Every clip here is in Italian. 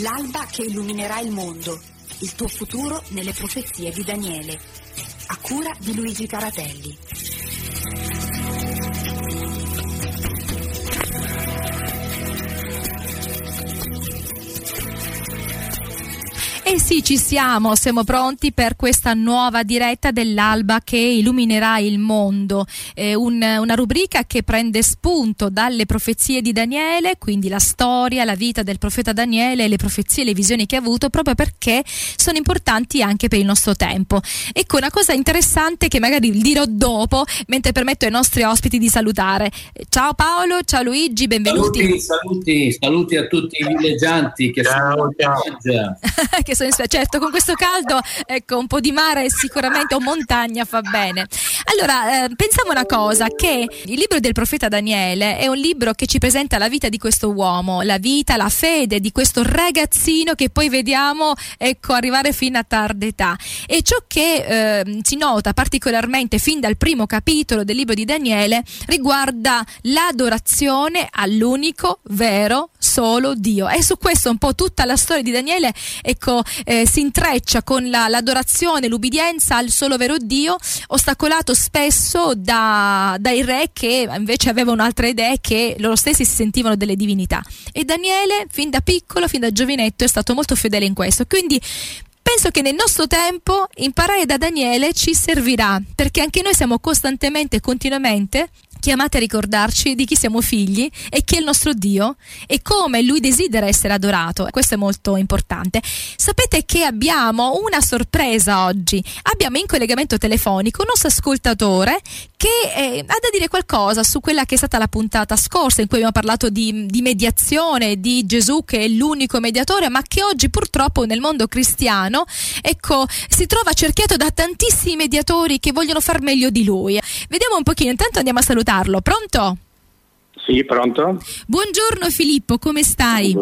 L'alba che illuminerà il mondo, il tuo futuro nelle profezie di Daniele, a cura di Luigi Caratelli. Eh sì, ci siamo, siamo pronti per questa nuova diretta dell'alba che illuminerà il mondo. Eh, un, una rubrica che prende spunto dalle profezie di Daniele, quindi la storia, la vita del profeta Daniele, le profezie, le visioni che ha avuto, proprio perché sono importanti anche per il nostro tempo. Ecco una cosa interessante che magari dirò dopo, mentre permetto ai nostri ospiti di salutare. Ciao Paolo, ciao Luigi, benvenuti. Saluti, saluti, saluti a tutti i villeggianti che ciao, sono ciao. che sono in certo con questo caldo ecco un po' di mare sicuramente o montagna fa bene. Allora eh, pensiamo una cosa che il libro del profeta Daniele è un libro che ci presenta la vita di questo uomo la vita la fede di questo ragazzino che poi vediamo ecco arrivare fino a tarda età. E ciò che eh, si nota particolarmente fin dal primo capitolo del libro di Daniele riguarda l'adorazione all'unico vero solo Dio e su questo un po' tutta la storia di Daniele ecco eh, si intreccia con la, l'adorazione, l'ubbidienza al solo vero Dio, ostacolato spesso da, dai re che invece avevano altre idee che loro stessi si sentivano delle divinità. E Daniele, fin da piccolo, fin da giovinetto, è stato molto fedele in questo. Quindi penso che nel nostro tempo imparare da Daniele ci servirà, perché anche noi siamo costantemente e continuamente chiamati a ricordarci di chi siamo figli e chi è il nostro Dio e come Lui desidera essere adorato. Questo è molto importante. Sapete che abbiamo una sorpresa oggi. Abbiamo in collegamento telefonico un nostro ascoltatore che eh, ha da dire qualcosa su quella che è stata la puntata scorsa in cui abbiamo parlato di, di mediazione, di Gesù che è l'unico mediatore, ma che oggi purtroppo nel mondo cristiano ecco, si trova cerchiato da tantissimi mediatori che vogliono far meglio di lui. Vediamo un pochino, intanto andiamo a salutarlo. Pronto? Sì, pronto? Buongiorno Filippo, come stai?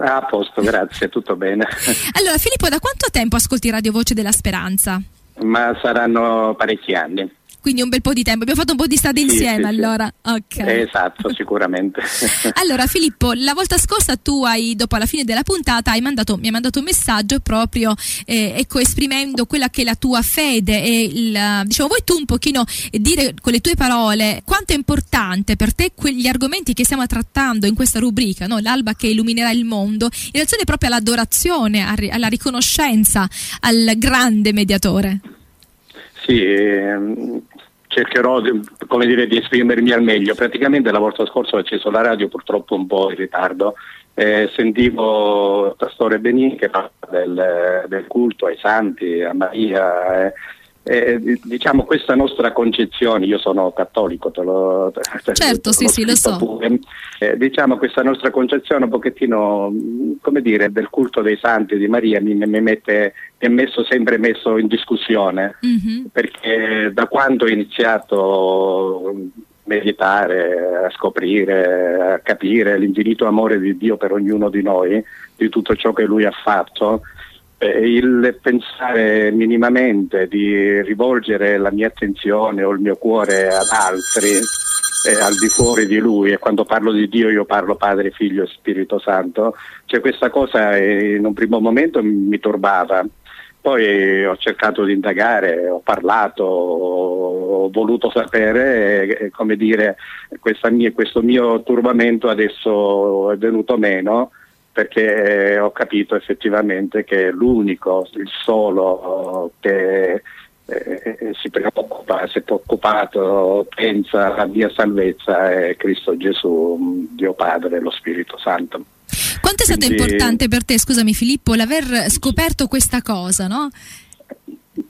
Ah, a posto, grazie, tutto bene. allora Filippo, da quanto tempo ascolti Radio Voce della Speranza? Ma saranno parecchi anni quindi un bel po' di tempo. Abbiamo fatto un po' di strada insieme sì, allora. Sì. Okay. Esatto, sicuramente. allora Filippo, la volta scorsa tu hai, dopo la fine della puntata, hai mandato, mi hai mandato un messaggio proprio eh, ecco, esprimendo quella che è la tua fede e il, diciamo, vuoi tu un pochino dire con le tue parole quanto è importante per te quegli argomenti che stiamo trattando in questa rubrica, no? l'alba che illuminerà il mondo, in relazione proprio all'adorazione, alla riconoscenza al grande mediatore. Sì, ehm, cercherò di, dire, di, esprimermi al meglio. Praticamente la volta scorsa ho acceso la radio purtroppo un po' in ritardo. Eh, sentivo Pastore Benini che parla del, del, culto ai santi, a Maria. Eh, eh, diciamo questa nostra concezione, io sono cattolico, te lo, te certo, sì, sì, lo so. Pure, eh, diciamo questa nostra concezione un pochettino, come dire, del culto dei santi di Maria mi, mi mette, mi ha messo sempre messo in discussione, mm-hmm. perché da quando ho iniziato a meditare, a scoprire, a capire l'infinito amore di Dio per ognuno di noi, di tutto ciò che Lui ha fatto, il pensare minimamente di rivolgere la mia attenzione o il mio cuore ad altri eh, al di fuori di lui e quando parlo di Dio io parlo Padre, Figlio e Spirito Santo, cioè questa cosa eh, in un primo momento mi turbava, poi ho cercato di indagare, ho parlato, ho voluto sapere e, come dire, mia, questo mio turbamento adesso è venuto meno perché ho capito effettivamente che l'unico, il solo che eh, si preoccupa, si è preoccupato, pensa alla mia salvezza è Cristo Gesù, Dio Padre e lo Spirito Santo. Quanto è stato Quindi, importante per te, scusami Filippo, l'aver scoperto questa cosa, no?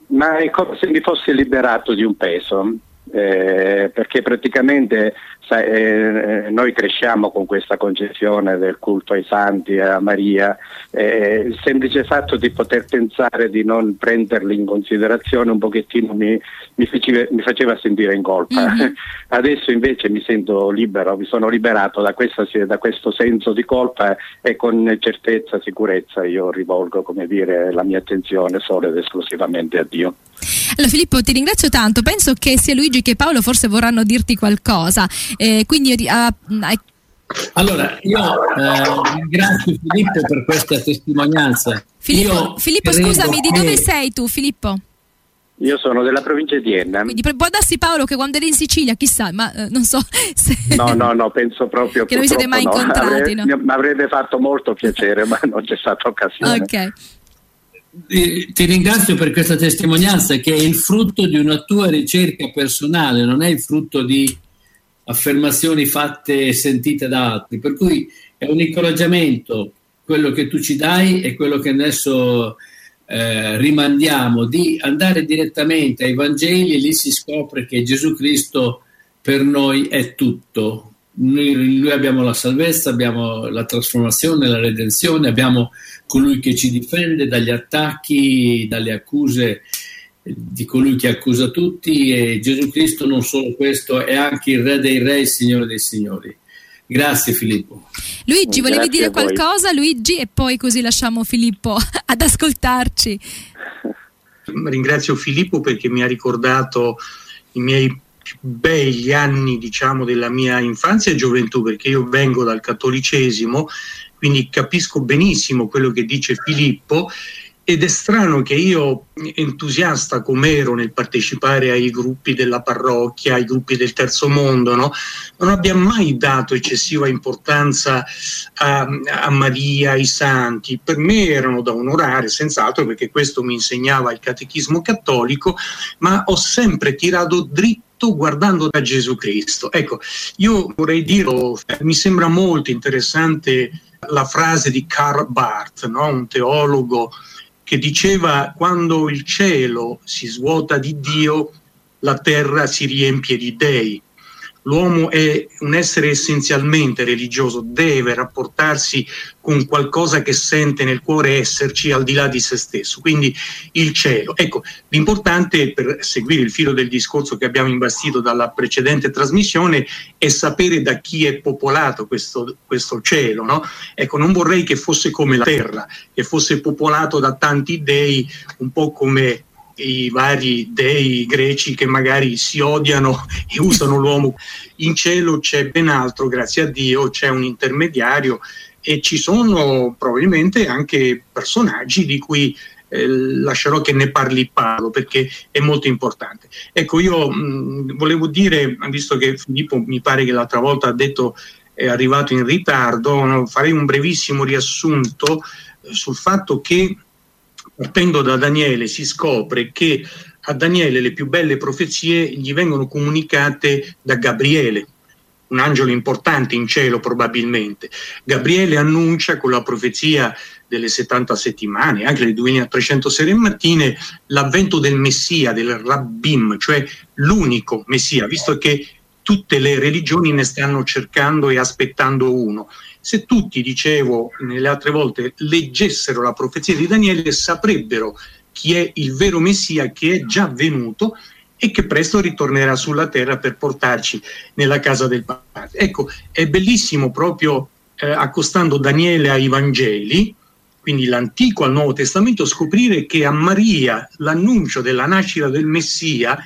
Ma è come se mi fossi liberato di un peso, eh, perché praticamente sai, eh, noi cresciamo con questa concezione del culto ai santi, a Maria, eh, il semplice fatto di poter pensare di non prenderli in considerazione un pochettino mi, mi, faceva, mi faceva, sentire in colpa. Mm-hmm. Adesso invece mi sento libero, mi sono liberato da, questa, da, questo senso di colpa e con certezza, sicurezza io rivolgo dire, la mia attenzione solo ed esclusivamente a Dio. Allora Filippo ti ringrazio tanto, penso che sia Luigi che Paolo forse vorranno dirti qualcosa, eh, quindi uh, Allora, io eh, ringrazio Filippo per questa testimonianza. Filippo, Filippo scusami, che... di dove sei tu, Filippo? Io sono della provincia di Enna. Quindi può darsi Paolo che quando eri in Sicilia, chissà, ma eh, non so se... No, no, no, penso proprio che non vi siete mai no. incontrati. Avrei, no? Mi avrebbe fatto molto piacere, ma non c'è stata occasione. Ok. Ti ringrazio per questa testimonianza che è il frutto di una tua ricerca personale, non è il frutto di affermazioni fatte e sentite da altri. Per cui è un incoraggiamento quello che tu ci dai e quello che adesso eh, rimandiamo di andare direttamente ai Vangeli e lì si scopre che Gesù Cristo per noi è tutto. Noi, in abbiamo la salvezza, abbiamo la trasformazione, la redenzione, abbiamo colui che ci difende dagli attacchi, dalle accuse di colui che accusa tutti e Gesù Cristo non solo questo, è anche il Re dei Re, il Signore dei Signori. Grazie Filippo. Luigi, volevi Grazie dire qualcosa Luigi e poi così lasciamo Filippo ad ascoltarci. Ringrazio Filippo perché mi ha ricordato i miei più begli anni diciamo della mia infanzia e gioventù perché io vengo dal cattolicesimo quindi capisco benissimo quello che dice Filippo ed è strano che io, entusiasta come ero nel partecipare ai gruppi della parrocchia, ai gruppi del terzo mondo, no? non abbia mai dato eccessiva importanza a, a, Maria, ai santi. Per me erano da onorare, senz'altro, perché questo mi insegnava il catechismo cattolico, ma ho sempre tirato dritto guardando da Gesù Cristo. Ecco, io vorrei dirlo, mi sembra molto interessante la frase di Karl Barth, no? un teologo che diceva quando il cielo si svuota di Dio, la terra si riempie di dei. L'uomo è un essere essenzialmente religioso, deve rapportarsi con qualcosa che sente nel cuore esserci al di là di se stesso, quindi il cielo. Ecco, l'importante per seguire il filo del discorso che abbiamo imbastito dalla precedente trasmissione è sapere da chi è popolato questo, questo cielo. No? Ecco, non vorrei che fosse come la terra, che fosse popolato da tanti dei, un po' come i vari dei greci che magari si odiano e usano l'uomo. In cielo c'è ben altro, grazie a Dio, c'è un intermediario e ci sono probabilmente anche personaggi di cui eh, lascerò che ne parli Paolo perché è molto importante. Ecco, io mh, volevo dire, visto che Filippo mi pare che l'altra volta ha detto è arrivato in ritardo, farei un brevissimo riassunto eh, sul fatto che partendo da Daniele si scopre che a Daniele le più belle profezie gli vengono comunicate da Gabriele, un angelo importante in cielo probabilmente. Gabriele annuncia con la profezia delle 70 settimane, anche le 2306 mattine, l'avvento del Messia, del Rabbim, cioè l'unico Messia, visto che tutte le religioni ne stanno cercando e aspettando uno. Se tutti, dicevo nelle altre volte, leggessero la profezia di Daniele, saprebbero chi è il vero Messia che è già venuto e che presto ritornerà sulla terra per portarci nella casa del Padre. Ecco, è bellissimo proprio eh, accostando Daniele ai Vangeli, quindi l'Antico al Nuovo Testamento, scoprire che a Maria l'annuncio della nascita del Messia,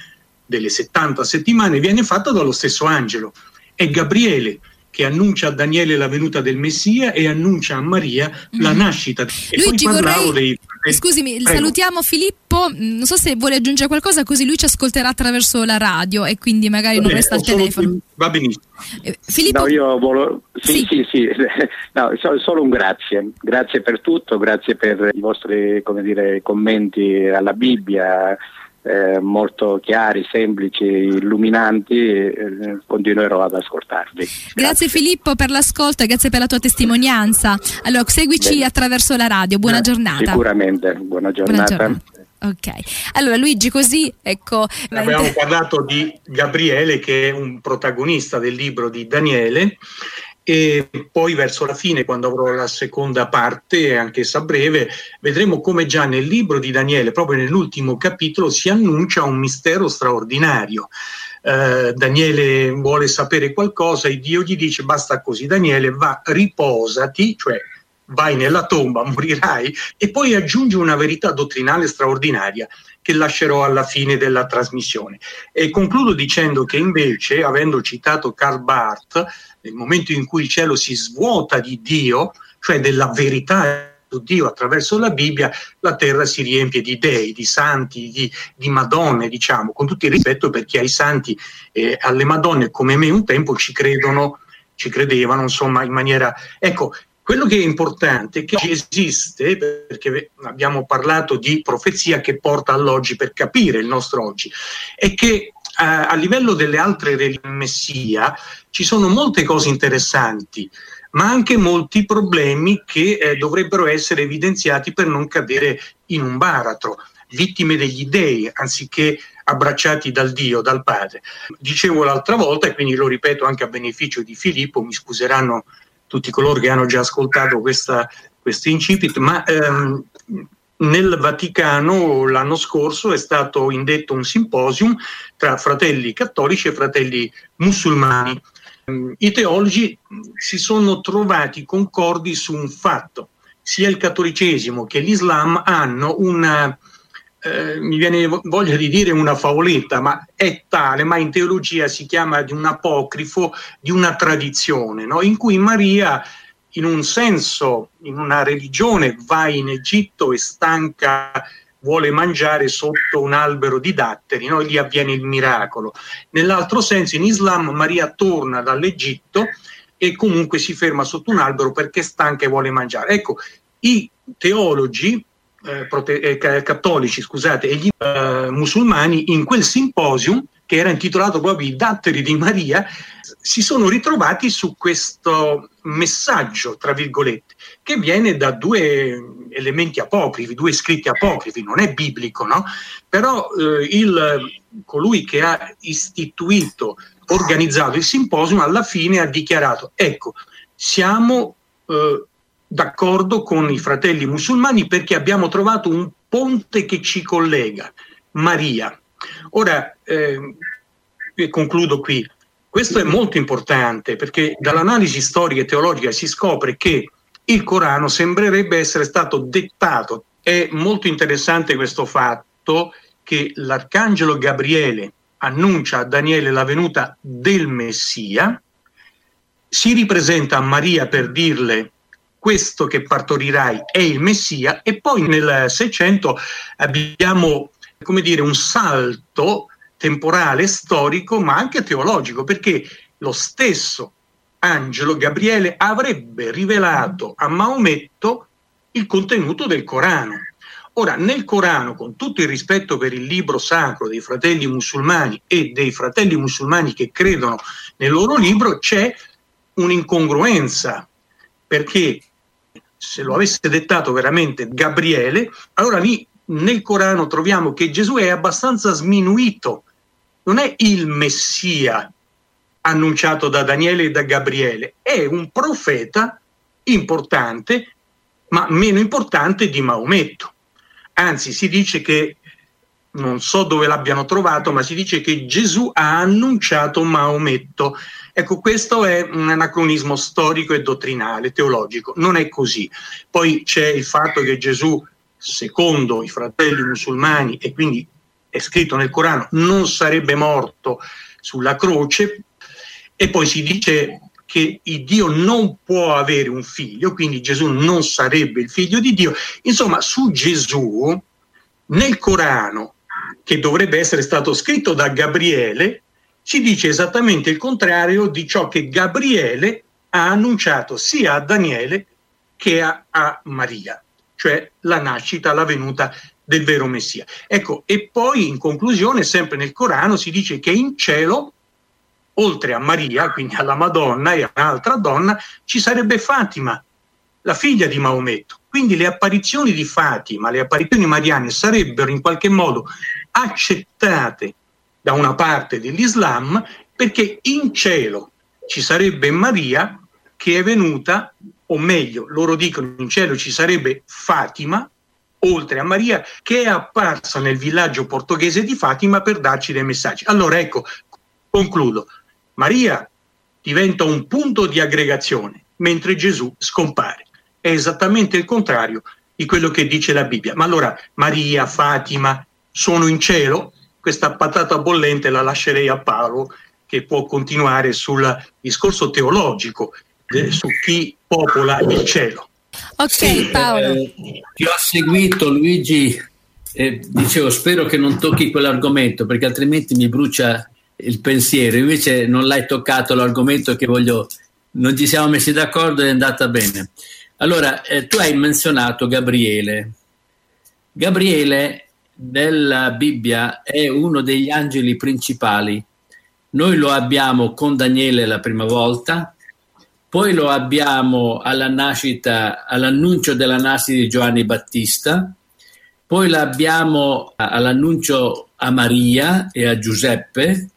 delle 70 settimane, viene fatto dallo stesso angelo. È Gabriele che annuncia a Daniele la venuta del Messia e annuncia a Maria mm. la nascita. E Luigi, poi parlavo vorrei... dei... Scusami, Prego. salutiamo Filippo, mm, non so se vuole aggiungere qualcosa così lui ci ascolterà attraverso la radio e quindi magari non resta al telefono. Solo... Va benissimo. Eh, Filippo... No, io volo... Sì, sì, sì, sì. No, solo un grazie. Grazie per tutto, grazie per i vostri dire, commenti alla Bibbia eh, molto chiari, semplici, illuminanti, eh, continuerò ad ascoltarvi. Grazie. grazie. Filippo per l'ascolto e grazie per la tua testimonianza. Allora, seguici Bene. attraverso la radio. Buona giornata. Sicuramente, buona giornata. Buona giornata. Ok, allora Luigi, così ecco. Abbiamo parlato di Gabriele, che è un protagonista del libro di Daniele, e poi verso la fine, quando avrò la seconda parte, anch'essa breve, vedremo come già nel libro di Daniele, proprio nell'ultimo capitolo, si annuncia un mistero straordinario. Eh, Daniele vuole sapere qualcosa e Dio gli dice basta così, Daniele va, riposati, cioè vai nella tomba, morirai, e poi aggiunge una verità dottrinale straordinaria. che lascerò alla fine della trasmissione. E concludo dicendo che invece, avendo citato Karl Barth, nel momento in cui il cielo si svuota di Dio, cioè della verità su Dio attraverso la Bibbia, la terra si riempie di dei, di santi, di, di madonne, diciamo, con tutto il rispetto perché ai santi e eh, alle madonne come me un tempo ci credono, ci credevano, insomma, in maniera... Ecco, quello che è importante è che esiste, perché abbiamo parlato di profezia che porta all'oggi per capire il nostro oggi, è che a livello delle altre religioni messia ci sono molte cose interessanti ma anche molti problemi che eh, dovrebbero essere evidenziati per non cadere in un baratro, vittime degli dei anziché abbracciati dal Dio, dal Padre. Dicevo l'altra volta, e quindi lo ripeto anche a beneficio di Filippo, mi scuseranno tutti coloro che hanno già ascoltato questo incipit, ma ehm, nel Vaticano l'anno scorso è stato indetto un simposium tra fratelli cattolici e fratelli musulmani i teologi si sono trovati concordi su un fatto, sia il cattolicesimo che l'Islam hanno una, eh, mi viene voglia di dire una favoletta, ma è tale, ma in teologia si chiama di un apocrifo, di una tradizione, no? in cui Maria in un senso, in una religione, va in Egitto e stanca vuole mangiare sotto un albero di datteri, no? lì avviene il miracolo. Nell'altro senso, in Islam, Maria torna dall'Egitto e comunque si ferma sotto un albero perché è stanca e vuole mangiare. Ecco, i teologi eh, prote- eh, cattolici scusate, e gli eh, musulmani in quel simposium che era intitolato proprio I datteri di Maria, si sono ritrovati su questo messaggio, tra virgolette, che viene da due elementi apocrifi, due scritti apocrifi, non è biblico, no? Però eh, il, colui che ha istituito, organizzato il simposium, alla fine ha dichiarato, ecco, siamo eh, d'accordo con i fratelli musulmani perché abbiamo trovato un ponte che ci collega, Maria. Ora, eh, concludo qui, questo è molto importante perché dall'analisi storica e teologica si scopre che il Corano sembrerebbe essere stato dettato. È molto interessante questo fatto che l'arcangelo Gabriele annuncia a Daniele la venuta del Messia, si ripresenta a Maria per dirle questo che partorirai è il Messia e poi nel 600 abbiamo come dire, un salto temporale, storico, ma anche teologico, perché lo stesso angelo Gabriele avrebbe rivelato a Maometto il contenuto del Corano. Ora, nel Corano, con tutto il rispetto per il libro sacro dei fratelli musulmani e dei fratelli musulmani che credono nel loro libro, c'è un'incongruenza, perché se lo avesse dettato veramente Gabriele, allora lì nel Corano troviamo che Gesù è abbastanza sminuito, non è il Messia annunciato da Daniele e da Gabriele, è un profeta importante, ma meno importante di Maometto. Anzi, si dice che, non so dove l'abbiano trovato, ma si dice che Gesù ha annunciato Maometto. Ecco, questo è un anacronismo storico e dottrinale, teologico. Non è così. Poi c'è il fatto che Gesù secondo i fratelli musulmani, e quindi è scritto nel Corano, non sarebbe morto sulla croce, e poi si dice che Dio non può avere un figlio, quindi Gesù non sarebbe il figlio di Dio. Insomma, su Gesù, nel Corano, che dovrebbe essere stato scritto da Gabriele, si dice esattamente il contrario di ciò che Gabriele ha annunciato sia a Daniele che a, a Maria cioè la nascita, la venuta del vero Messia. Ecco, e poi in conclusione, sempre nel Corano si dice che in cielo, oltre a Maria, quindi alla Madonna e a un'altra donna, ci sarebbe Fatima, la figlia di Maometto. Quindi le apparizioni di Fatima, le apparizioni mariane sarebbero in qualche modo accettate da una parte dell'Islam perché in cielo ci sarebbe Maria che è venuta o meglio, loro dicono in cielo ci sarebbe Fatima, oltre a Maria, che è apparsa nel villaggio portoghese di Fatima per darci dei messaggi. Allora ecco, concludo. Maria diventa un punto di aggregazione, mentre Gesù scompare. È esattamente il contrario di quello che dice la Bibbia. Ma allora Maria, Fatima, sono in cielo, questa patata bollente la lascerei a Paolo che può continuare sul discorso teologico de, su chi popola il cielo. Ok sì, Paolo. Eh, ti ho seguito Luigi, eh, dicevo spero che non tocchi quell'argomento perché altrimenti mi brucia il pensiero, invece non l'hai toccato l'argomento che voglio, non ci siamo messi d'accordo ed è andata bene. Allora, eh, tu hai menzionato Gabriele. Gabriele nella Bibbia è uno degli angeli principali. Noi lo abbiamo con Daniele la prima volta, poi lo abbiamo alla nascita, all'annuncio della nascita di Giovanni Battista, poi l'abbiamo all'annuncio a Maria e a Giuseppe,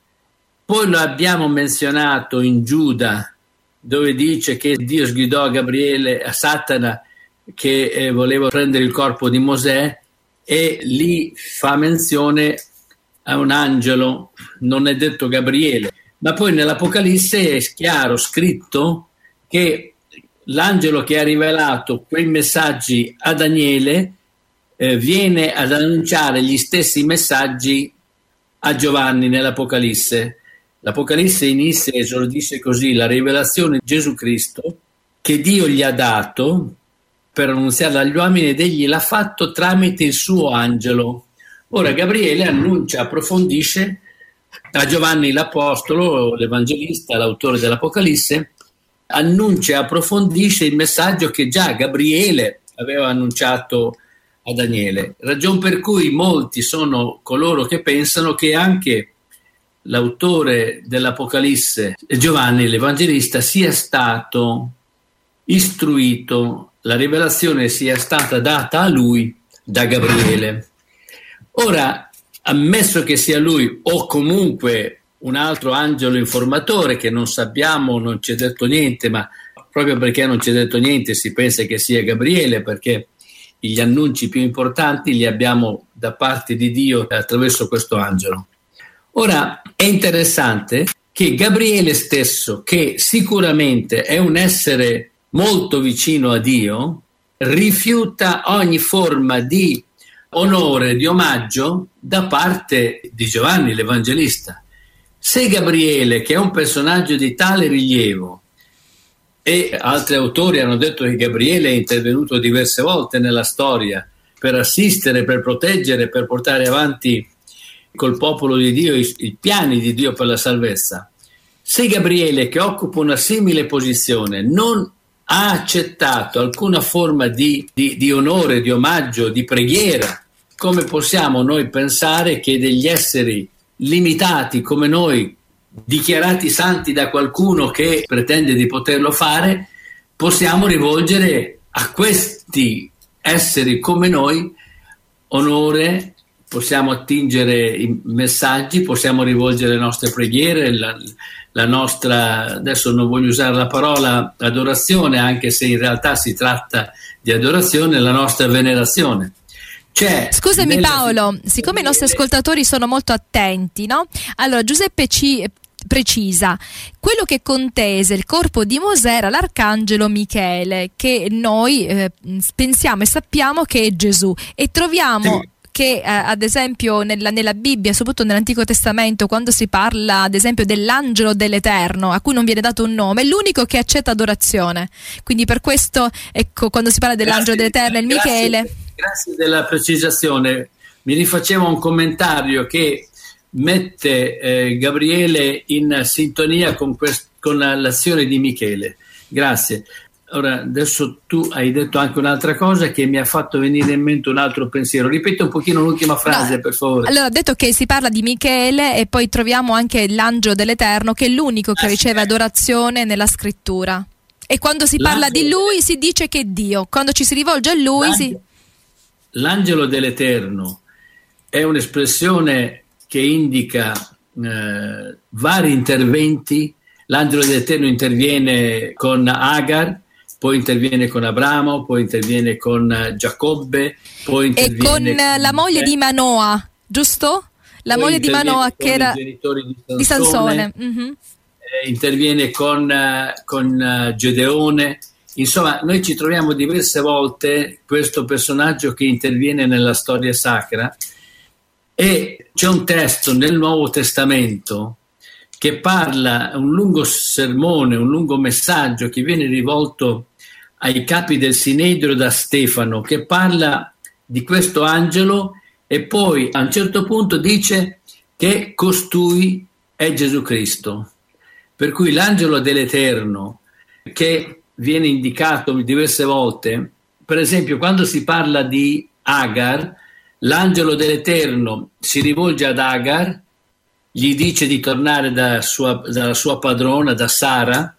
poi lo abbiamo menzionato in Giuda, dove dice che Dio sgridò a Gabriele, a Satana, che eh, voleva prendere il corpo di Mosè, e lì fa menzione a un angelo, non è detto Gabriele, ma poi nell'Apocalisse è chiaro, scritto, che l'angelo che ha rivelato quei messaggi a Daniele eh, viene ad annunciare gli stessi messaggi a Giovanni nell'Apocalisse. L'Apocalisse inizia e esordisce così la rivelazione di Gesù Cristo che Dio gli ha dato per annunziarla agli uomini ed egli l'ha fatto tramite il suo angelo. Ora Gabriele annuncia, approfondisce a Giovanni l'Apostolo, l'Evangelista, l'autore dell'Apocalisse, annuncia e approfondisce il messaggio che già Gabriele aveva annunciato a Daniele, ragion per cui molti sono coloro che pensano che anche l'autore dell'Apocalisse, Giovanni l'Evangelista, sia stato istruito la rivelazione sia stata data a lui da Gabriele. Ora, ammesso che sia lui o comunque un altro angelo informatore che non sappiamo, non ci è detto niente, ma proprio perché non ci è detto niente si pensa che sia Gabriele, perché gli annunci più importanti li abbiamo da parte di Dio attraverso questo angelo. Ora è interessante che Gabriele stesso, che sicuramente è un essere molto vicino a Dio, rifiuta ogni forma di onore, di omaggio da parte di Giovanni l'Evangelista. Se Gabriele, che è un personaggio di tale rilievo, e altri autori hanno detto che Gabriele è intervenuto diverse volte nella storia per assistere, per proteggere, per portare avanti col popolo di Dio i, i piani di Dio per la salvezza. Se Gabriele, che occupa una simile posizione, non ha accettato alcuna forma di, di, di onore, di omaggio, di preghiera, come possiamo noi pensare che degli esseri limitati come noi, dichiarati santi da qualcuno che pretende di poterlo fare, possiamo rivolgere a questi esseri come noi onore, possiamo attingere i messaggi, possiamo rivolgere le nostre preghiere, la, la nostra, adesso non voglio usare la parola adorazione, anche se in realtà si tratta di adorazione, la nostra venerazione. C'è Scusami nella... Paolo, siccome i nostri ascoltatori sono molto attenti, no? Allora Giuseppe ci precisa. Quello che contese il corpo di Mosè era l'arcangelo Michele, che noi eh, pensiamo e sappiamo che è Gesù. E troviamo sì che eh, ad esempio nella, nella, Bibbia, soprattutto nell'Antico Testamento, quando si parla ad esempio dell'angelo dell'Eterno, a cui non viene dato un nome, è l'unico che accetta adorazione. Quindi per questo, ecco, quando si parla dell'angelo grazie, dell'Eterno, il Michele. Grazie della precisazione. Mi rifaceva un commentario che mette eh, Gabriele in sintonia con, quest- con l'azione di Michele. Grazie. Ora, adesso tu hai detto anche un'altra cosa che mi ha fatto venire in mente un altro pensiero. Ripeti un pochino l'ultima frase, no. per favore. Allora, ho detto che si parla di Michele e poi troviamo anche l'angelo dell'Eterno, che è l'unico che riceve adorazione nella scrittura. E quando si l'angelo parla di lui si dice che è Dio. Quando ci si rivolge a lui l'angelo, si... L'angelo dell'Eterno è un'espressione che indica eh, vari interventi. L'angelo dell'Eterno interviene con Agar, poi interviene con Abramo, poi interviene con eh, Giacobbe, poi interviene e con, eh, con la moglie di Manoa, giusto? La poi moglie di Manoa che era di Sansone, di Sansone. Mm-hmm. Eh, interviene con, con Gedeone. Insomma, noi ci troviamo diverse volte questo personaggio che interviene nella storia sacra E c'è un testo nel Nuovo Testamento che parla, un lungo sermone, un lungo messaggio che viene rivolto ai capi del Sinedrio da Stefano, che parla di questo angelo e poi a un certo punto dice che costui è Gesù Cristo. Per cui l'angelo dell'Eterno che viene indicato diverse volte, per esempio quando si parla di Agar, l'angelo dell'Eterno si rivolge ad Agar, gli dice di tornare da sua, dalla sua padrona, da Sara,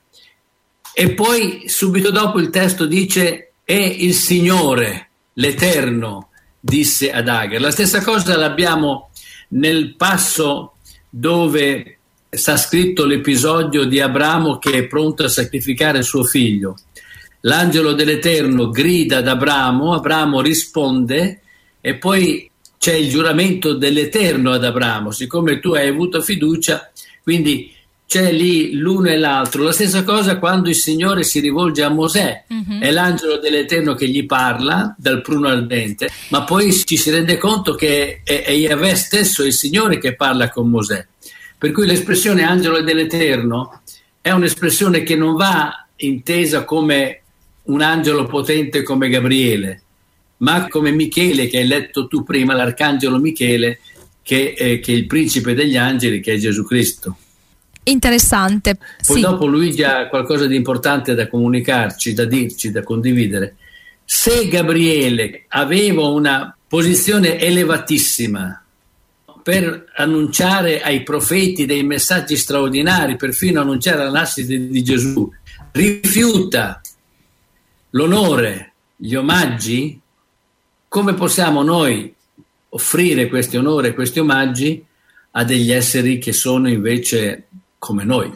e poi subito dopo il testo dice è il Signore, l'Eterno, disse ad Agar. La stessa cosa l'abbiamo nel passo dove sta scritto l'episodio di Abramo che è pronto a sacrificare suo figlio. L'angelo dell'Eterno grida ad Abramo, Abramo risponde e poi c'è il giuramento dell'Eterno ad Abramo, siccome tu hai avuto fiducia, quindi c'è lì l'uno e l'altro. La stessa cosa quando il Signore si rivolge a Mosè, uh-huh. è l'angelo dell'Eterno che gli parla dal pruno ardente, ma poi ci si rende conto che è, è Yahweh stesso, il Signore che parla con Mosè. Per cui l'espressione angelo dell'Eterno è un'espressione che non va intesa come un angelo potente come Gabriele, ma come Michele che hai letto tu prima, l'arcangelo Michele, che è, che è il principe degli angeli, che è Gesù Cristo. Interessante. Poi sì. dopo Luigi ha qualcosa di importante da comunicarci, da dirci, da condividere. Se Gabriele aveva una posizione elevatissima per annunciare ai profeti dei messaggi straordinari, perfino annunciare la nascita di Gesù, rifiuta l'onore, gli omaggi, come possiamo noi offrire questi onori questi omaggi a degli esseri che sono invece come noi.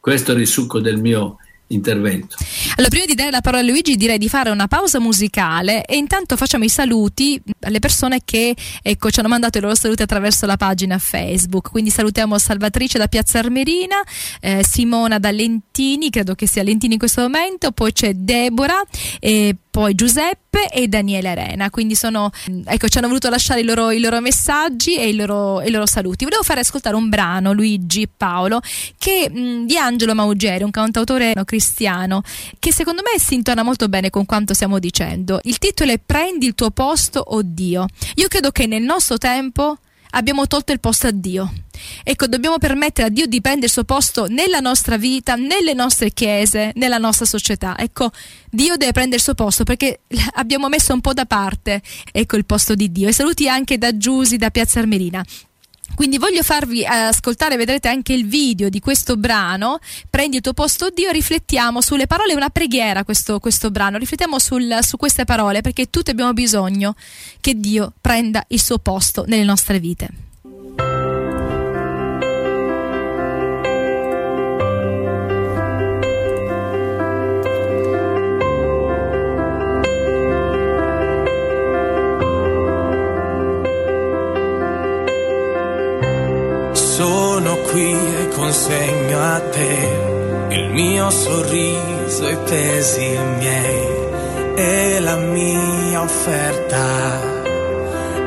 Questo è il succo del mio intervento. Allora, prima di dare la parola a Luigi, direi di fare una pausa musicale e intanto facciamo i saluti alle persone che ecco, ci hanno mandato i loro saluti attraverso la pagina Facebook. Quindi salutiamo Salvatrice da Piazza Armerina, eh, Simona da Lentini, credo che sia Lentini in questo momento, poi c'è Deborah e poi Giuseppe e Daniele Arena. Quindi sono, ecco, ci hanno voluto lasciare i loro, i loro messaggi e i loro, i loro, saluti. Volevo fare ascoltare un brano, Luigi Paolo, che, mh, di Angelo Maugeri, un cantautore cristiano, che secondo me si intona molto bene con quanto stiamo dicendo. Il titolo è Prendi il tuo posto, oh Dio. Io credo che nel nostro tempo abbiamo tolto il posto a Dio. Ecco, dobbiamo permettere a Dio di prendere il suo posto nella nostra vita, nelle nostre chiese, nella nostra società. Ecco, Dio deve prendere il suo posto perché abbiamo messo un po' da parte, ecco, il posto di Dio. E saluti anche da Giusi, da Piazza Armerina. Quindi voglio farvi ascoltare, vedrete anche il video di questo brano, Prendi il tuo posto Dio, riflettiamo sulle parole, è una preghiera questo, questo brano, riflettiamo sul, su queste parole perché tutti abbiamo bisogno che Dio prenda il suo posto nelle nostre vite. Consegno a te il mio sorriso, i pesi miei e la mia offerta,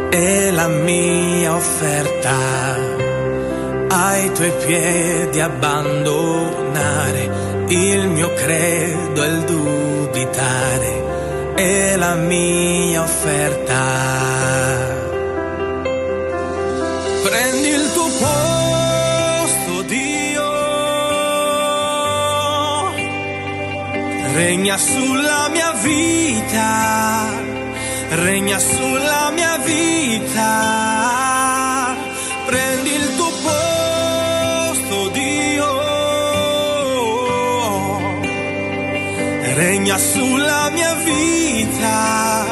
e la mia offerta ai tuoi piedi abbandonare il mio credo e il dubitare e la mia offerta. Prendi il tuo cuore regna sulla mia vita, regna sulla mia vita, prendi il tuo posto Dio, regna sulla mia vita,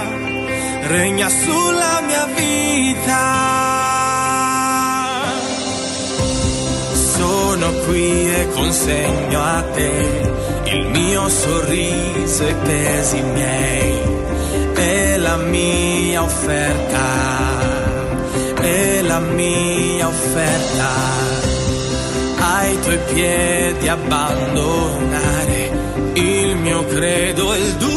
regna sulla mia vita. Sono qui e consegno a te il mio sorriso e pesi miei e la mia offerta e la mia offerta. Ai tuoi piedi abbandonare il mio credo e il dubitare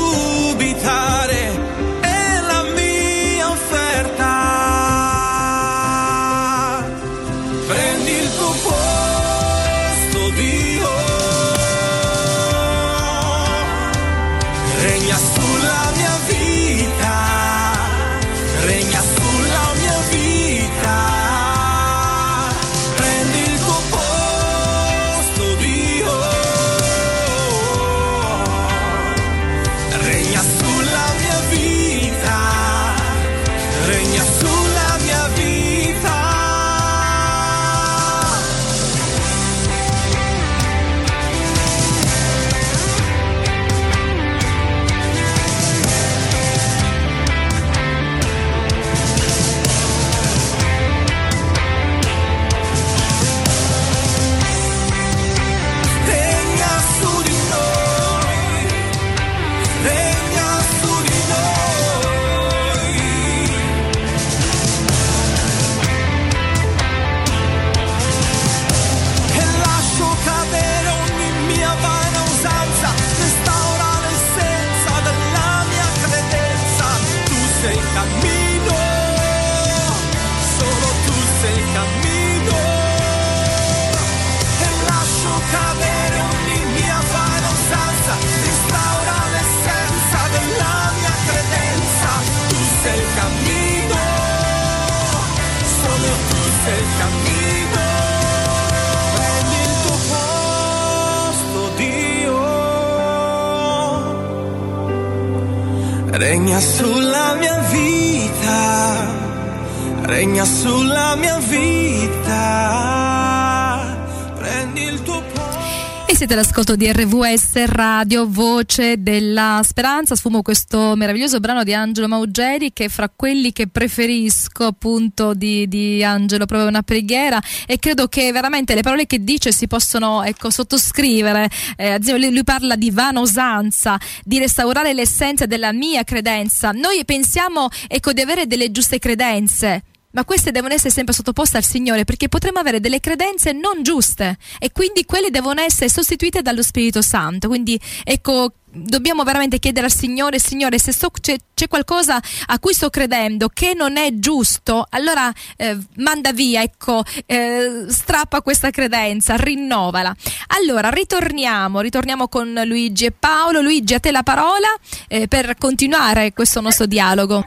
siete all'ascolto di RVS Radio, voce della speranza. Sfumo questo meraviglioso brano di Angelo Maugeri che è fra quelli che preferisco appunto di, di Angelo, proprio una preghiera e credo che veramente le parole che dice si possono ecco, sottoscrivere. Eh, lui, parla di vana usanza, di restaurare l'essenza della mia credenza. Noi pensiamo ecco, di avere delle giuste credenze ma queste devono essere sempre sottoposte al Signore perché potremmo avere delle credenze non giuste e quindi quelle devono essere sostituite dallo Spirito Santo. Quindi ecco, dobbiamo veramente chiedere al Signore, Signore, se so, c'è, c'è, qualcosa a cui sto credendo che non è giusto, allora eh, manda via, ecco, eh, strappa questa credenza, rinnovala. Allora, ritorniamo, ritorniamo con Luigi e Paolo. Luigi, a te la parola eh, per continuare questo nostro dialogo.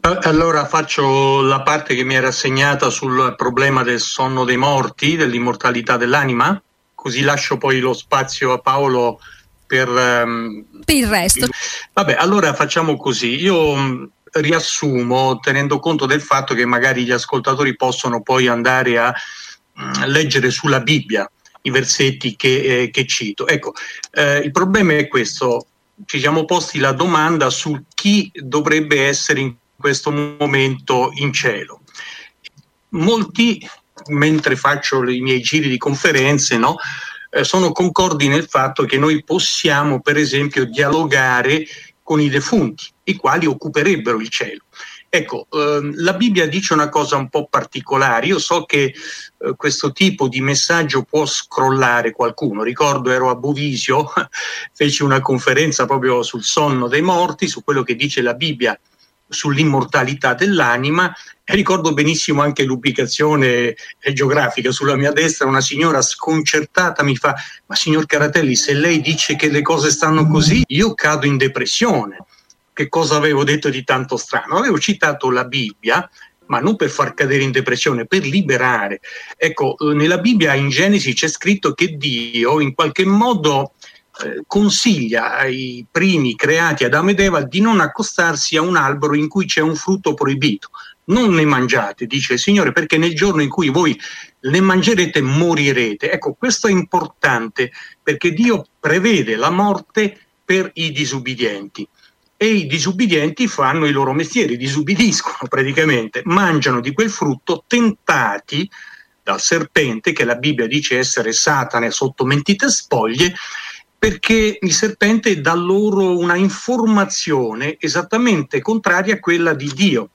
Allora faccio la parte che mi era assegnata sul problema del sonno dei morti, dell'immortalità dell'anima, così lascio poi lo spazio a Paolo per, um, per il resto. Vabbè, allora facciamo così. Io um, riassumo tenendo conto del fatto che magari gli ascoltatori possono poi andare a um, leggere sulla Bibbia i versetti che, eh, che cito. Ecco, eh, il problema è questo ci siamo posti la domanda su chi dovrebbe essere in questo momento in cielo. Molti, mentre faccio i miei giri di conferenze, no, eh, sono concordi nel fatto che noi possiamo, per esempio, dialogare con i defunti, i quali occuperebbero il cielo. Ecco, ehm, la Bibbia dice una cosa un po' particolare. Io so che eh, questo tipo di messaggio può scrollare qualcuno. Ricordo ero a Bovisio, feci una conferenza proprio sul sonno dei morti, su quello che dice la Bibbia sull'immortalità dell'anima e ricordo benissimo anche l'ubicazione eh, geografica. Sulla mia destra una signora sconcertata mi fa ma signor Caratelli se lei dice che le cose stanno così io cado in depressione che cosa avevo detto di tanto strano? Avevo citato la Bibbia, ma non per far cadere in depressione, per liberare. Ecco, eh, nella Bibbia in Genesi c'è scritto che Dio in qualche modo eh, consiglia ai primi creati Adamo ed Eva di non accostarsi a un albero in cui c'è un frutto proibito. Non ne mangiate, dice il Signore, perché nel giorno in cui voi ne mangerete morirete. Ecco, questo è importante perché Dio prevede la morte per i disubbidienti e i disubbidienti fanno i loro mestieri, disubbidiscono praticamente, mangiano di quel frutto tentati dal serpente, che la Bibbia dice essere Satana sotto mentite spoglie, perché il serpente dà loro una informazione esattamente contraria a quella di Dio.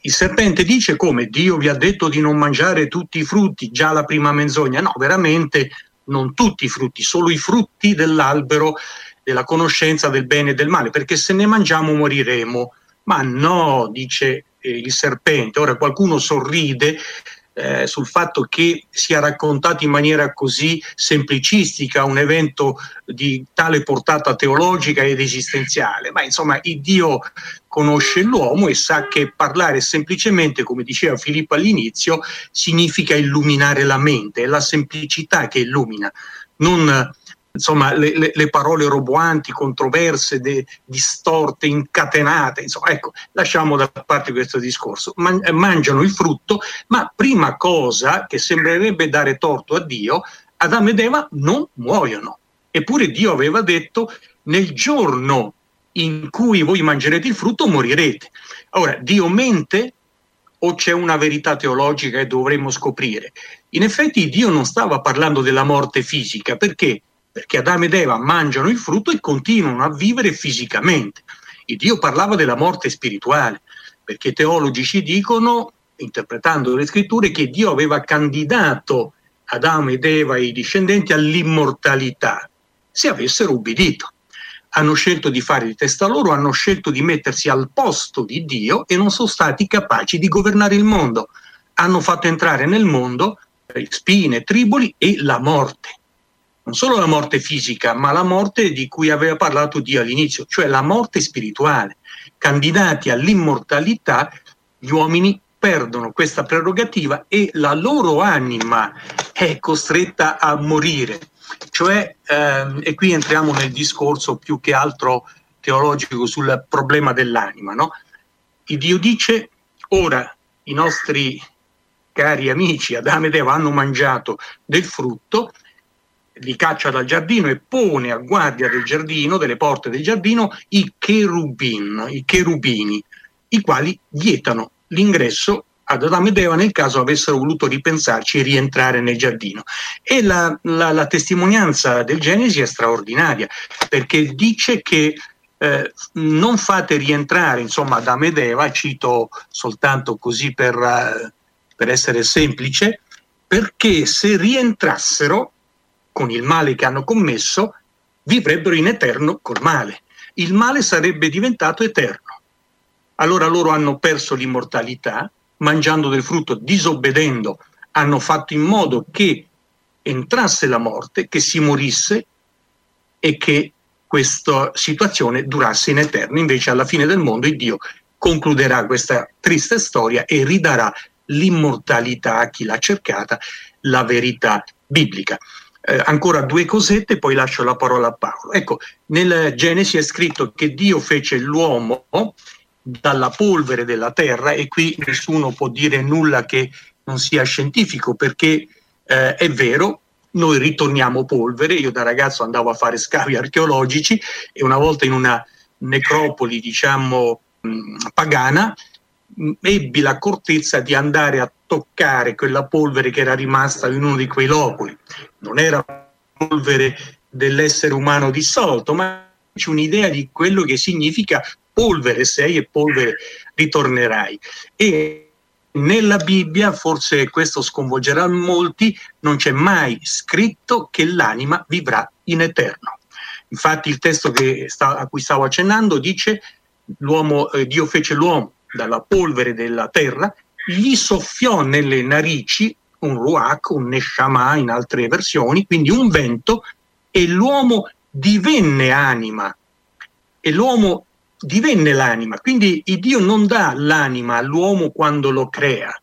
Il serpente dice come Dio vi ha detto di non mangiare tutti i frutti, già la prima menzogna. No, veramente non tutti i frutti, solo i frutti dell'albero della conoscenza del bene e del male, perché se ne mangiamo moriremo. Ma no, dice eh, il serpente. Ora qualcuno sorride eh, sul fatto che sia raccontato in maniera così semplicistica un evento di tale portata teologica ed esistenziale, ma insomma il Dio conosce l'uomo e sa che parlare semplicemente, come diceva Filippo all'inizio, significa illuminare la mente, è la semplicità che illumina, non insomma, le, le, le, parole roboanti, controverse, de, distorte, incatenate, insomma, ecco, lasciamo da parte questo discorso. Man, mangiano il frutto, ma prima cosa che sembrerebbe dare torto a Dio, Adamo ed Eva non muoiono. Eppure Dio aveva detto nel giorno in cui voi mangerete il frutto morirete. Ora, Dio mente o c'è una verità teologica che dovremmo scoprire? In effetti Dio non stava parlando della morte fisica, perché? Perché Adamo ed Eva mangiano il frutto e continuano a vivere fisicamente. Il Dio parlava della morte spirituale, perché i teologi ci dicono, interpretando le scritture, che Dio aveva candidato Adamo ed Eva e i discendenti all'immortalità, se avessero ubbidito. Hanno scelto di fare di testa loro, hanno scelto di mettersi al posto di Dio e non sono stati capaci di governare il mondo. Hanno fatto entrare nel mondo spine, triboli e la morte non solo la morte fisica, ma la morte di cui aveva parlato Dio all'inizio, cioè la morte spirituale. Candidati all'immortalità, gli uomini perdono questa prerogativa e la loro anima è costretta a morire. Cioè, ehm, e qui entriamo nel discorso più che altro teologico sul problema dell'anima. No? Il Dio dice, ora i nostri cari amici Adamo ed Eva hanno mangiato del frutto, li caccia dal giardino e pone a guardia del giardino, delle porte del giardino, i cherubin, i cherubini, i quali vietano l'ingresso ad Adamo ed Eva nel caso avessero voluto ripensarci e rientrare nel giardino. E la, la, la testimonianza del Genesi è straordinaria perché dice che eh, non fate rientrare insomma Adamo ed Eva, cito soltanto così per, uh, per essere semplice, perché se rientrassero con il male che hanno commesso, vivrebbero in eterno col male. Il male sarebbe diventato eterno. Allora loro hanno perso l'immortalità, mangiando del frutto, disobbedendo, hanno fatto in modo che entrasse la morte, che si morisse e che questa situazione durasse in eterno. Invece alla fine del mondo il Dio concluderà questa triste storia e ridarà l'immortalità a chi l'ha cercata, la verità biblica eh, ancora due cosette, poi lascio la parola a Paolo. Ecco, nel Genesi è scritto che Dio fece l'uomo dalla polvere della terra e qui nessuno può dire nulla che non sia scientifico perché eh, è vero, noi ritorniamo polvere, io da ragazzo andavo a fare scavi archeologici e una volta in una necropoli diciamo pagana ebbi l'accortezza di andare a toccare quella polvere che era rimasta in uno di quei loculi. Non era polvere dell'essere umano dissolto, ma c'è un'idea di quello che significa polvere sei e polvere ritornerai. E nella Bibbia, forse questo sconvolgerà molti, non c'è mai scritto che l'anima vivrà in eterno. Infatti il testo sta, a cui stavo accennando dice l'uomo, eh, Dio fece l'uomo dalla polvere della terra, gli soffiò nelle narici un ruach, un neshama in altre versioni, quindi un vento, e l'uomo divenne anima. E l'uomo divenne l'anima. Quindi Dio non dà l'anima all'uomo quando lo crea.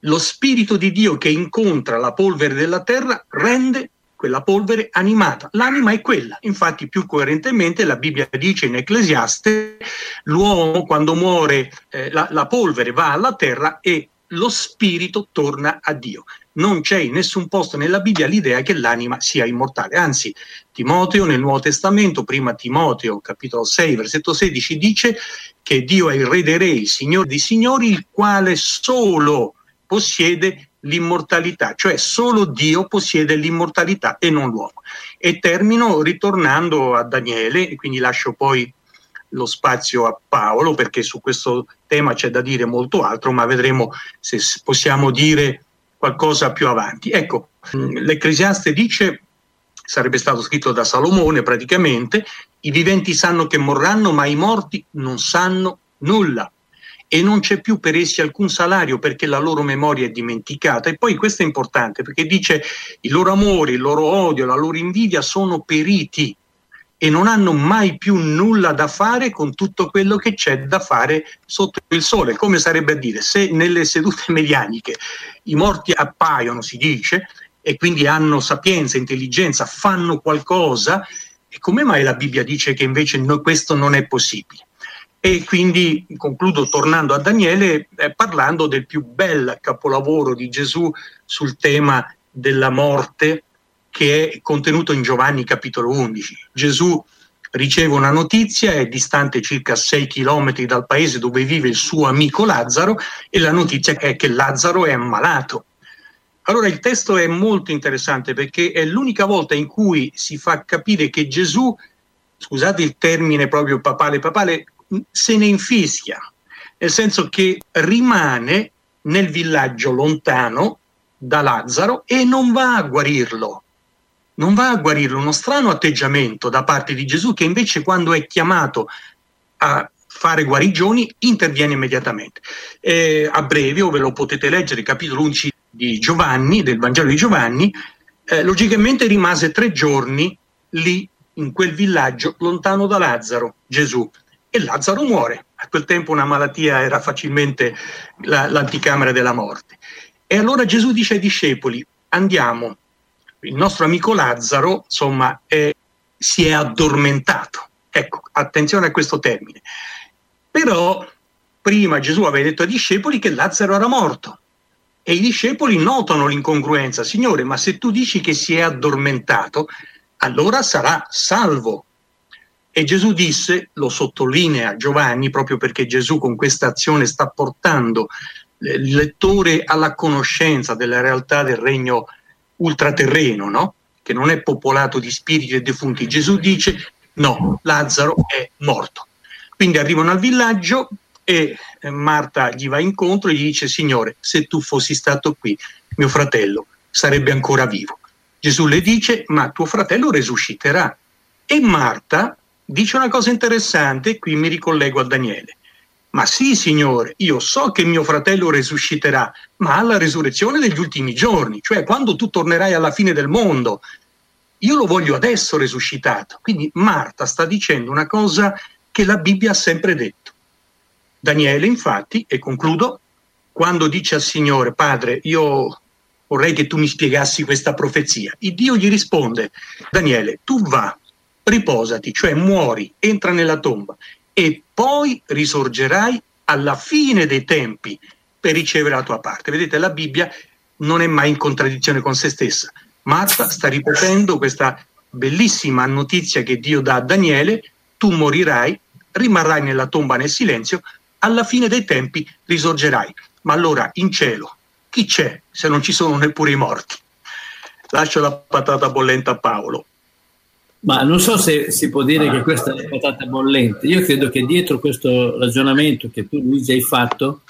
Lo spirito di Dio che incontra la polvere della terra rende quella polvere animata. L'anima è quella. Infatti, più coerentemente, la Bibbia dice in Ecclesiaste, l'uomo quando muore, eh, la, la polvere va alla terra e lo spirito torna a Dio. Non c'è in nessun posto nella Bibbia l'idea che l'anima sia immortale. Anzi, Timoteo nel Nuovo Testamento, prima Timoteo, capitolo 6, versetto 16, dice che Dio è il re dei re, il signore dei signori, il quale solo possiede l'immortalità, cioè solo Dio possiede l'immortalità e non l'uomo. E termino ritornando a Daniele, e quindi lascio poi lo spazio a Paolo perché su questo tema c'è da dire molto altro, ma vedremo se possiamo dire qualcosa più avanti. Ecco, l'Ecclesiaste dice, sarebbe stato scritto da Salomone praticamente, i viventi sanno che morranno, ma i morti non sanno nulla. E non c'è più per essi alcun salario perché la loro memoria è dimenticata. E poi questo è importante perché dice il loro amore, il loro odio, la loro invidia sono periti e non hanno mai più nulla da fare con tutto quello che c'è da fare sotto il sole. Come sarebbe a dire, se nelle sedute medianiche i morti appaiono, si dice, e quindi hanno sapienza, intelligenza, fanno qualcosa, e come mai la Bibbia dice che invece no, questo non è possibile? E quindi concludo tornando a Daniele eh, parlando del più bel capolavoro di Gesù sul tema della morte che è contenuto in Giovanni capitolo 11. Gesù riceve una notizia, è distante circa 6 chilometri dal paese dove vive il suo amico Lazzaro e la notizia è che Lazzaro è ammalato. Allora il testo è molto interessante perché è l'unica volta in cui si fa capire che Gesù, scusate il termine proprio papale papale, se ne infischia, nel senso che rimane nel villaggio lontano da Lazzaro e non va a guarirlo. Non va a guarire uno strano atteggiamento da parte di Gesù che invece quando è chiamato a fare guarigioni interviene immediatamente. Eh, a breve, o ve lo potete leggere, capitolo 11 di Giovanni, del Vangelo di Giovanni, eh, logicamente rimase tre giorni lì in quel villaggio lontano da Lazzaro, Gesù, e Lazzaro muore. A quel tempo una malattia era facilmente la, l'anticamera della morte. E allora Gesù dice ai discepoli, andiamo, il nostro amico Lazzaro, insomma, è, si è addormentato. Ecco, attenzione a questo termine. Però prima Gesù aveva detto ai discepoli che Lazzaro era morto e i discepoli notano l'incongruenza. Signore, ma se tu dici che si è addormentato, allora sarà salvo. E Gesù disse, lo sottolinea Giovanni, proprio perché Gesù con questa azione sta portando il lettore alla conoscenza della realtà del regno ultraterreno, no? che non è popolato di spiriti e defunti. Gesù dice no, Lazzaro è morto. Quindi arrivano al villaggio e eh, Marta gli va incontro e gli dice Signore, se tu fossi stato qui, mio fratello sarebbe ancora vivo. Gesù le dice ma tuo fratello resusciterà. E Marta dice una cosa interessante, qui mi ricollego a Daniele. Ma sì, Signore, io so che mio fratello risusciterà, ma alla resurrezione degli ultimi giorni, cioè quando tu tornerai alla fine del mondo. Io lo voglio adesso risuscitato. Quindi Marta sta dicendo una cosa che la Bibbia ha sempre detto. Daniele, infatti, e concludo, quando dice al Signore, Padre, io vorrei che tu mi spiegassi questa profezia, il Dio gli risponde, Daniele, tu va, riposati, cioè muori, entra nella tomba e poi risorgerai alla fine dei tempi per ricevere la tua parte. Vedete, la Bibbia non è mai in contraddizione con se stessa. Marta sta ripetendo questa bellissima notizia che Dio dà a Daniele, tu morirai, rimarrai nella tomba nel silenzio, alla fine dei tempi risorgerai. Ma allora in cielo chi c'è se non ci sono neppure i morti? Lascio la patata bollente a Paolo. Ma non so se si può dire che questa è patata bollente. Io credo che dietro questo ragionamento che tu, Luigi, hai fatto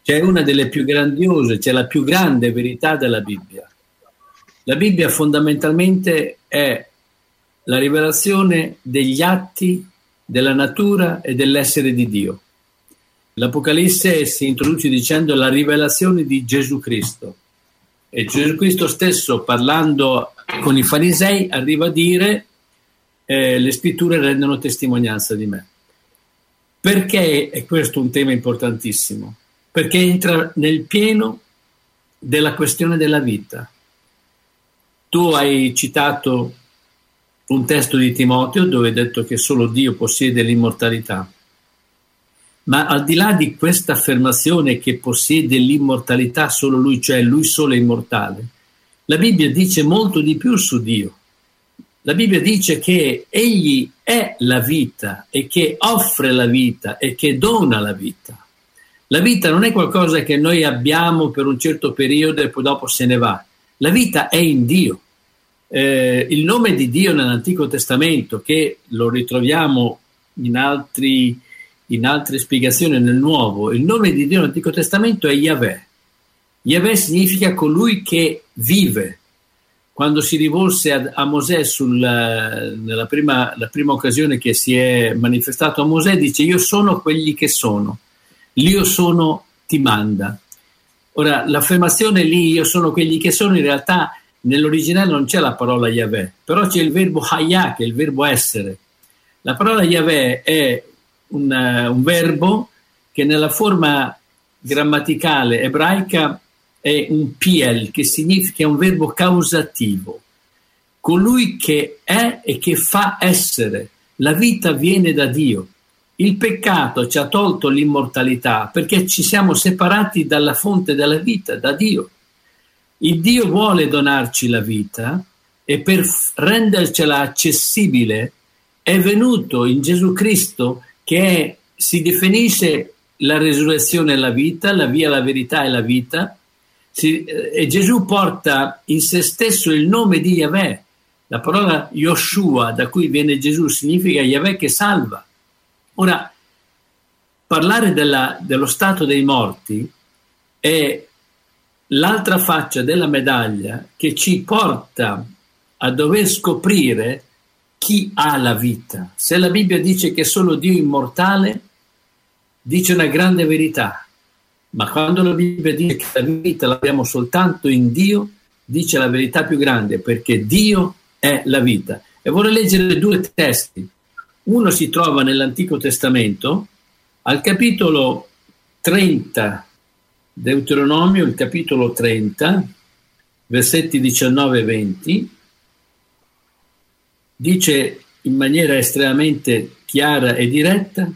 c'è una delle più grandiose, c'è la più grande verità della Bibbia. La Bibbia fondamentalmente è la rivelazione degli atti della natura e dell'essere di Dio. L'Apocalisse si introduce dicendo la rivelazione di Gesù Cristo. E Gesù Cristo stesso, parlando con i farisei, arriva a dire eh, le scritture rendono testimonianza di me. Perché è questo un tema importantissimo? Perché entra nel pieno della questione della vita. Tu hai citato un testo di Timoteo dove hai detto che solo Dio possiede l'immortalità. Ma al di là di questa affermazione che possiede l'immortalità solo lui, cioè lui solo è immortale, la Bibbia dice molto di più su Dio. La Bibbia dice che egli è la vita e che offre la vita e che dona la vita. La vita non è qualcosa che noi abbiamo per un certo periodo e poi dopo se ne va. La vita è in Dio. Eh, il nome di Dio nell'Antico Testamento, che lo ritroviamo in, altri, in altre spiegazioni nel Nuovo, il nome di Dio nell'Antico Testamento è Yahweh. Yahweh significa colui che vive, quando si rivolse a, a Mosè sul, nella prima, prima, occasione che si è manifestato a Mosè, dice io sono quelli che sono. l'io sono ti manda. Ora, l'affermazione lì, io sono quelli che sono, in realtà nell'originale non c'è la parola Yahweh, però c'è il verbo hayah, che è il verbo essere. La parola Yahweh è un, uh, un verbo che nella forma grammaticale ebraica è un piel, che significa un verbo causativo. Colui che è e che fa essere. La vita viene da Dio. Il peccato ci ha tolto l'immortalità perché ci siamo separati dalla fonte della vita, da Dio. Il Dio vuole donarci la vita e per rendercela accessibile è venuto in Gesù Cristo che è, si definisce la resurrezione e la vita, la via, la verità e la vita. Si, eh, e Gesù porta in se stesso il nome di Yahweh. La parola Yoshua, da cui viene Gesù, significa Yahweh che salva. Ora, parlare della, dello stato dei morti è l'altra faccia della medaglia che ci porta a dover scoprire chi ha la vita. Se la Bibbia dice che solo Dio è immortale, dice una grande verità, ma quando la Bibbia dice che la vita l'abbiamo soltanto in Dio, dice la verità più grande, perché Dio è la vita. E vorrei leggere due testi uno si trova nell'Antico Testamento al capitolo 30, Deuteronomio, il capitolo 30, versetti 19 e 20, dice in maniera estremamente chiara e diretta,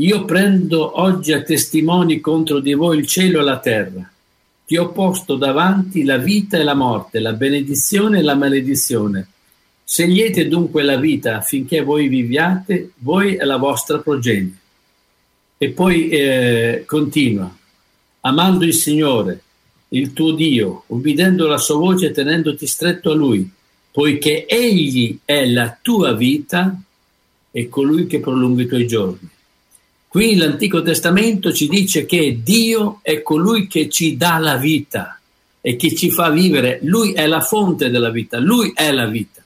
io prendo oggi a testimoni contro di voi il cielo e la terra. Ti ho posto davanti la vita e la morte, la benedizione e la maledizione. Scegliete dunque la vita affinché voi viviate, voi e la vostra progenie. E poi eh, continua, amando il Signore, il tuo Dio, ubbidendo la sua voce e tenendoti stretto a Lui, poiché Egli è la tua vita e colui che prolunga i tuoi giorni. Qui l'Antico Testamento ci dice che Dio è colui che ci dà la vita e che ci fa vivere. Lui è la fonte della vita, Lui è la vita.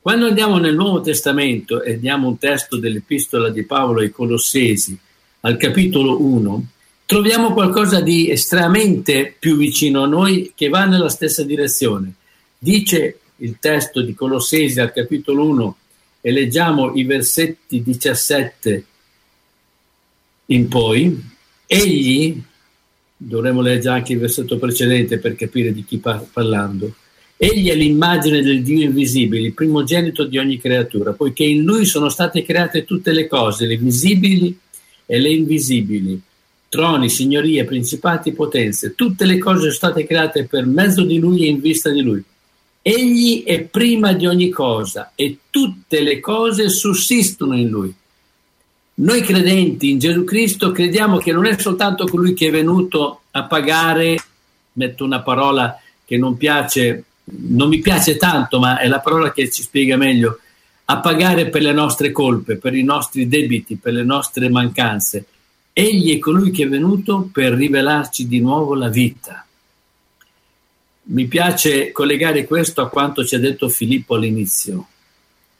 Quando andiamo nel Nuovo Testamento e diamo un testo dell'Epistola di Paolo ai Colossesi, al capitolo 1, troviamo qualcosa di estremamente più vicino a noi che va nella stessa direzione. Dice il testo di Colossesi al capitolo 1 e leggiamo i versetti 17 in poi, egli, dovremmo leggere anche il versetto precedente per capire di chi sta parlando, Egli è l'immagine del Dio invisibile, il primogenito di ogni creatura, poiché in lui sono state create tutte le cose, le visibili e le invisibili, troni, signorie, principati, potenze, tutte le cose sono state create per mezzo di lui e in vista di lui. Egli è prima di ogni cosa e tutte le cose sussistono in lui. Noi credenti in Gesù Cristo crediamo che non è soltanto colui che è venuto a pagare, metto una parola che non piace non mi piace tanto, ma è la parola che ci spiega meglio, a pagare per le nostre colpe, per i nostri debiti, per le nostre mancanze. Egli è colui che è venuto per rivelarci di nuovo la vita. Mi piace collegare questo a quanto ci ha detto Filippo all'inizio,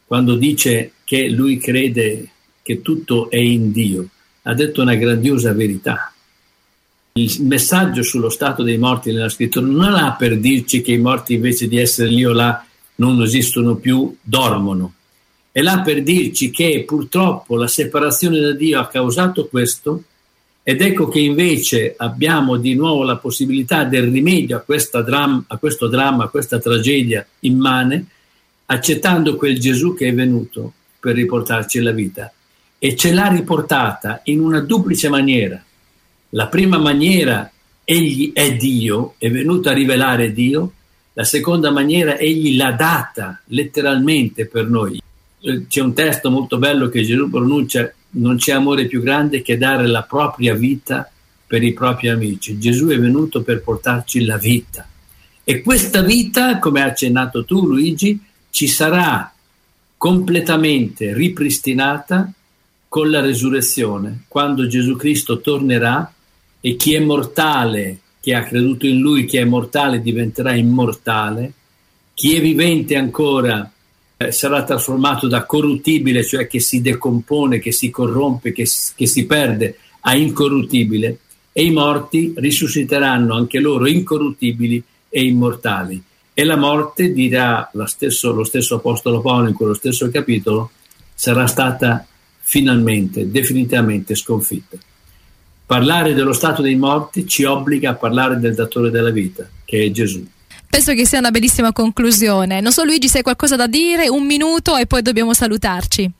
quando dice che lui crede che tutto è in Dio. Ha detto una grandiosa verità il messaggio sullo stato dei morti nella scrittura non è là per dirci che i morti invece di essere lì o là non esistono più, dormono. È là per dirci che purtroppo la separazione da Dio ha causato questo ed ecco che invece abbiamo di nuovo la possibilità del rimedio a, dram- a questo dramma, a questa tragedia immane, accettando quel Gesù che è venuto per riportarci la vita. E ce l'ha riportata in una duplice maniera la prima maniera, egli è Dio, è venuto a rivelare Dio, la seconda maniera, egli l'ha data letteralmente per noi. C'è un testo molto bello che Gesù pronuncia, non c'è amore più grande che dare la propria vita per i propri amici. Gesù è venuto per portarci la vita. E questa vita, come hai accennato tu Luigi, ci sarà completamente ripristinata con la resurrezione, quando Gesù Cristo tornerà e chi è mortale, chi ha creduto in lui, chi è mortale diventerà immortale, chi è vivente ancora eh, sarà trasformato da corruttibile, cioè che si decompone, che si corrompe, che, che si perde, a incorruttibile e i morti risusciteranno anche loro incorruttibili e immortali. E la morte, dirà lo stesso, lo stesso Apostolo Paolo in quello stesso capitolo, sarà stata finalmente, definitivamente sconfitta. Parlare dello stato dei morti ci obbliga a parlare del datore della vita, che è Gesù. Penso che sia una bellissima conclusione. Non so Luigi se hai qualcosa da dire, un minuto e poi dobbiamo salutarci.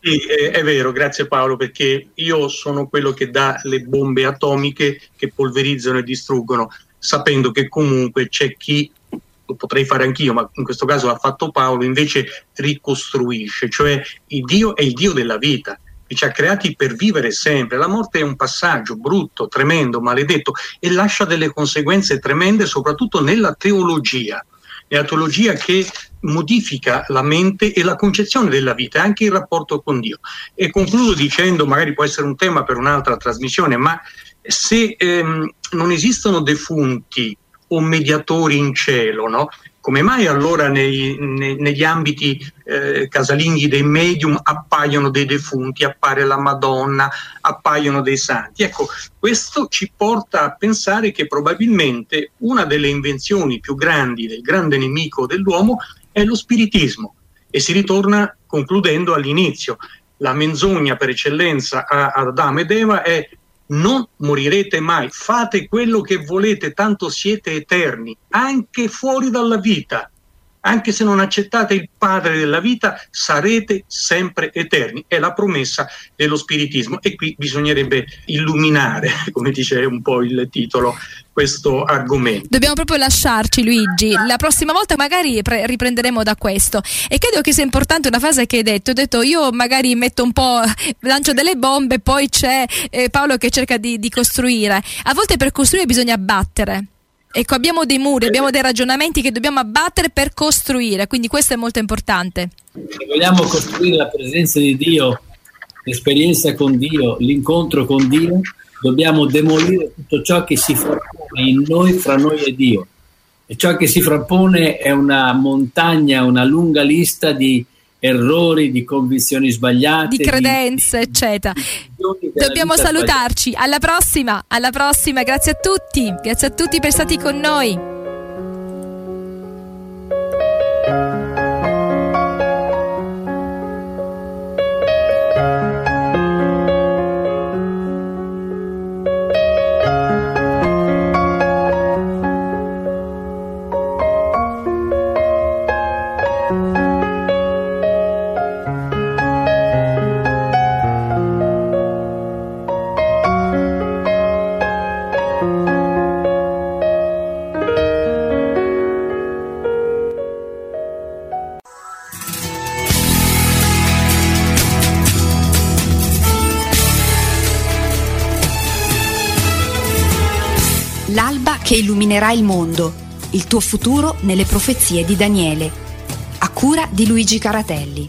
Sì, è, è, vero, grazie Paolo, perché io sono quello che dà le bombe atomiche che polverizzano e distruggono, sapendo che comunque c'è chi, lo potrei fare anch'io, ma in questo caso l'ha fatto Paolo, invece ricostruisce, cioè il Dio è il Dio della vita che ci ha creati per vivere sempre. La morte è un passaggio brutto, tremendo, maledetto e lascia delle conseguenze tremende soprattutto nella teologia. Nella teologia che modifica la mente e la concezione della vita, anche il rapporto con Dio. E concludo dicendo, magari può essere un tema per un'altra trasmissione, ma se ehm, non esistono defunti o mediatori in cielo, no? come mai allora nei, nei, negli ambiti eh, casalinghi dei medium appaiono dei defunti, appare la Madonna, appaiono dei santi? Ecco, questo ci porta a pensare che probabilmente una delle invenzioni più grandi del grande nemico dell'uomo è lo spiritismo e si ritorna concludendo all'inizio. La menzogna per eccellenza ad Adamo ed Eva è non morirete mai, fate quello che volete, tanto siete eterni, anche fuori dalla vita. Anche se non accettate il padre della vita, sarete sempre eterni. È la promessa dello spiritismo e qui bisognerebbe illuminare, come dice un po' il titolo, questo argomento. Dobbiamo proprio lasciarci Luigi, la prossima volta magari pre- riprenderemo da questo e credo che sia importante una frase che hai detto, hai detto io magari metto un po', lancio delle bombe, poi c'è eh, Paolo che cerca di, di costruire, a volte per costruire bisogna battere. Ecco, abbiamo dei muri, abbiamo dei ragionamenti che dobbiamo abbattere per costruire, quindi questo è molto importante. Se vogliamo costruire la presenza di Dio, l'esperienza con Dio, l'incontro con Dio, dobbiamo demolire tutto ciò che si frappone in noi, fra noi e Dio. E ciò che si frappone è una montagna, una lunga lista di errori, di convinzioni sbagliate, di credenze, di, eccetera. Dobbiamo salutarci. Alla prossima, alla prossima. Grazie a tutti. Grazie a tutti per stare con noi. Il mondo, il tuo futuro nelle profezie di Daniele. A cura di Luigi Caratelli.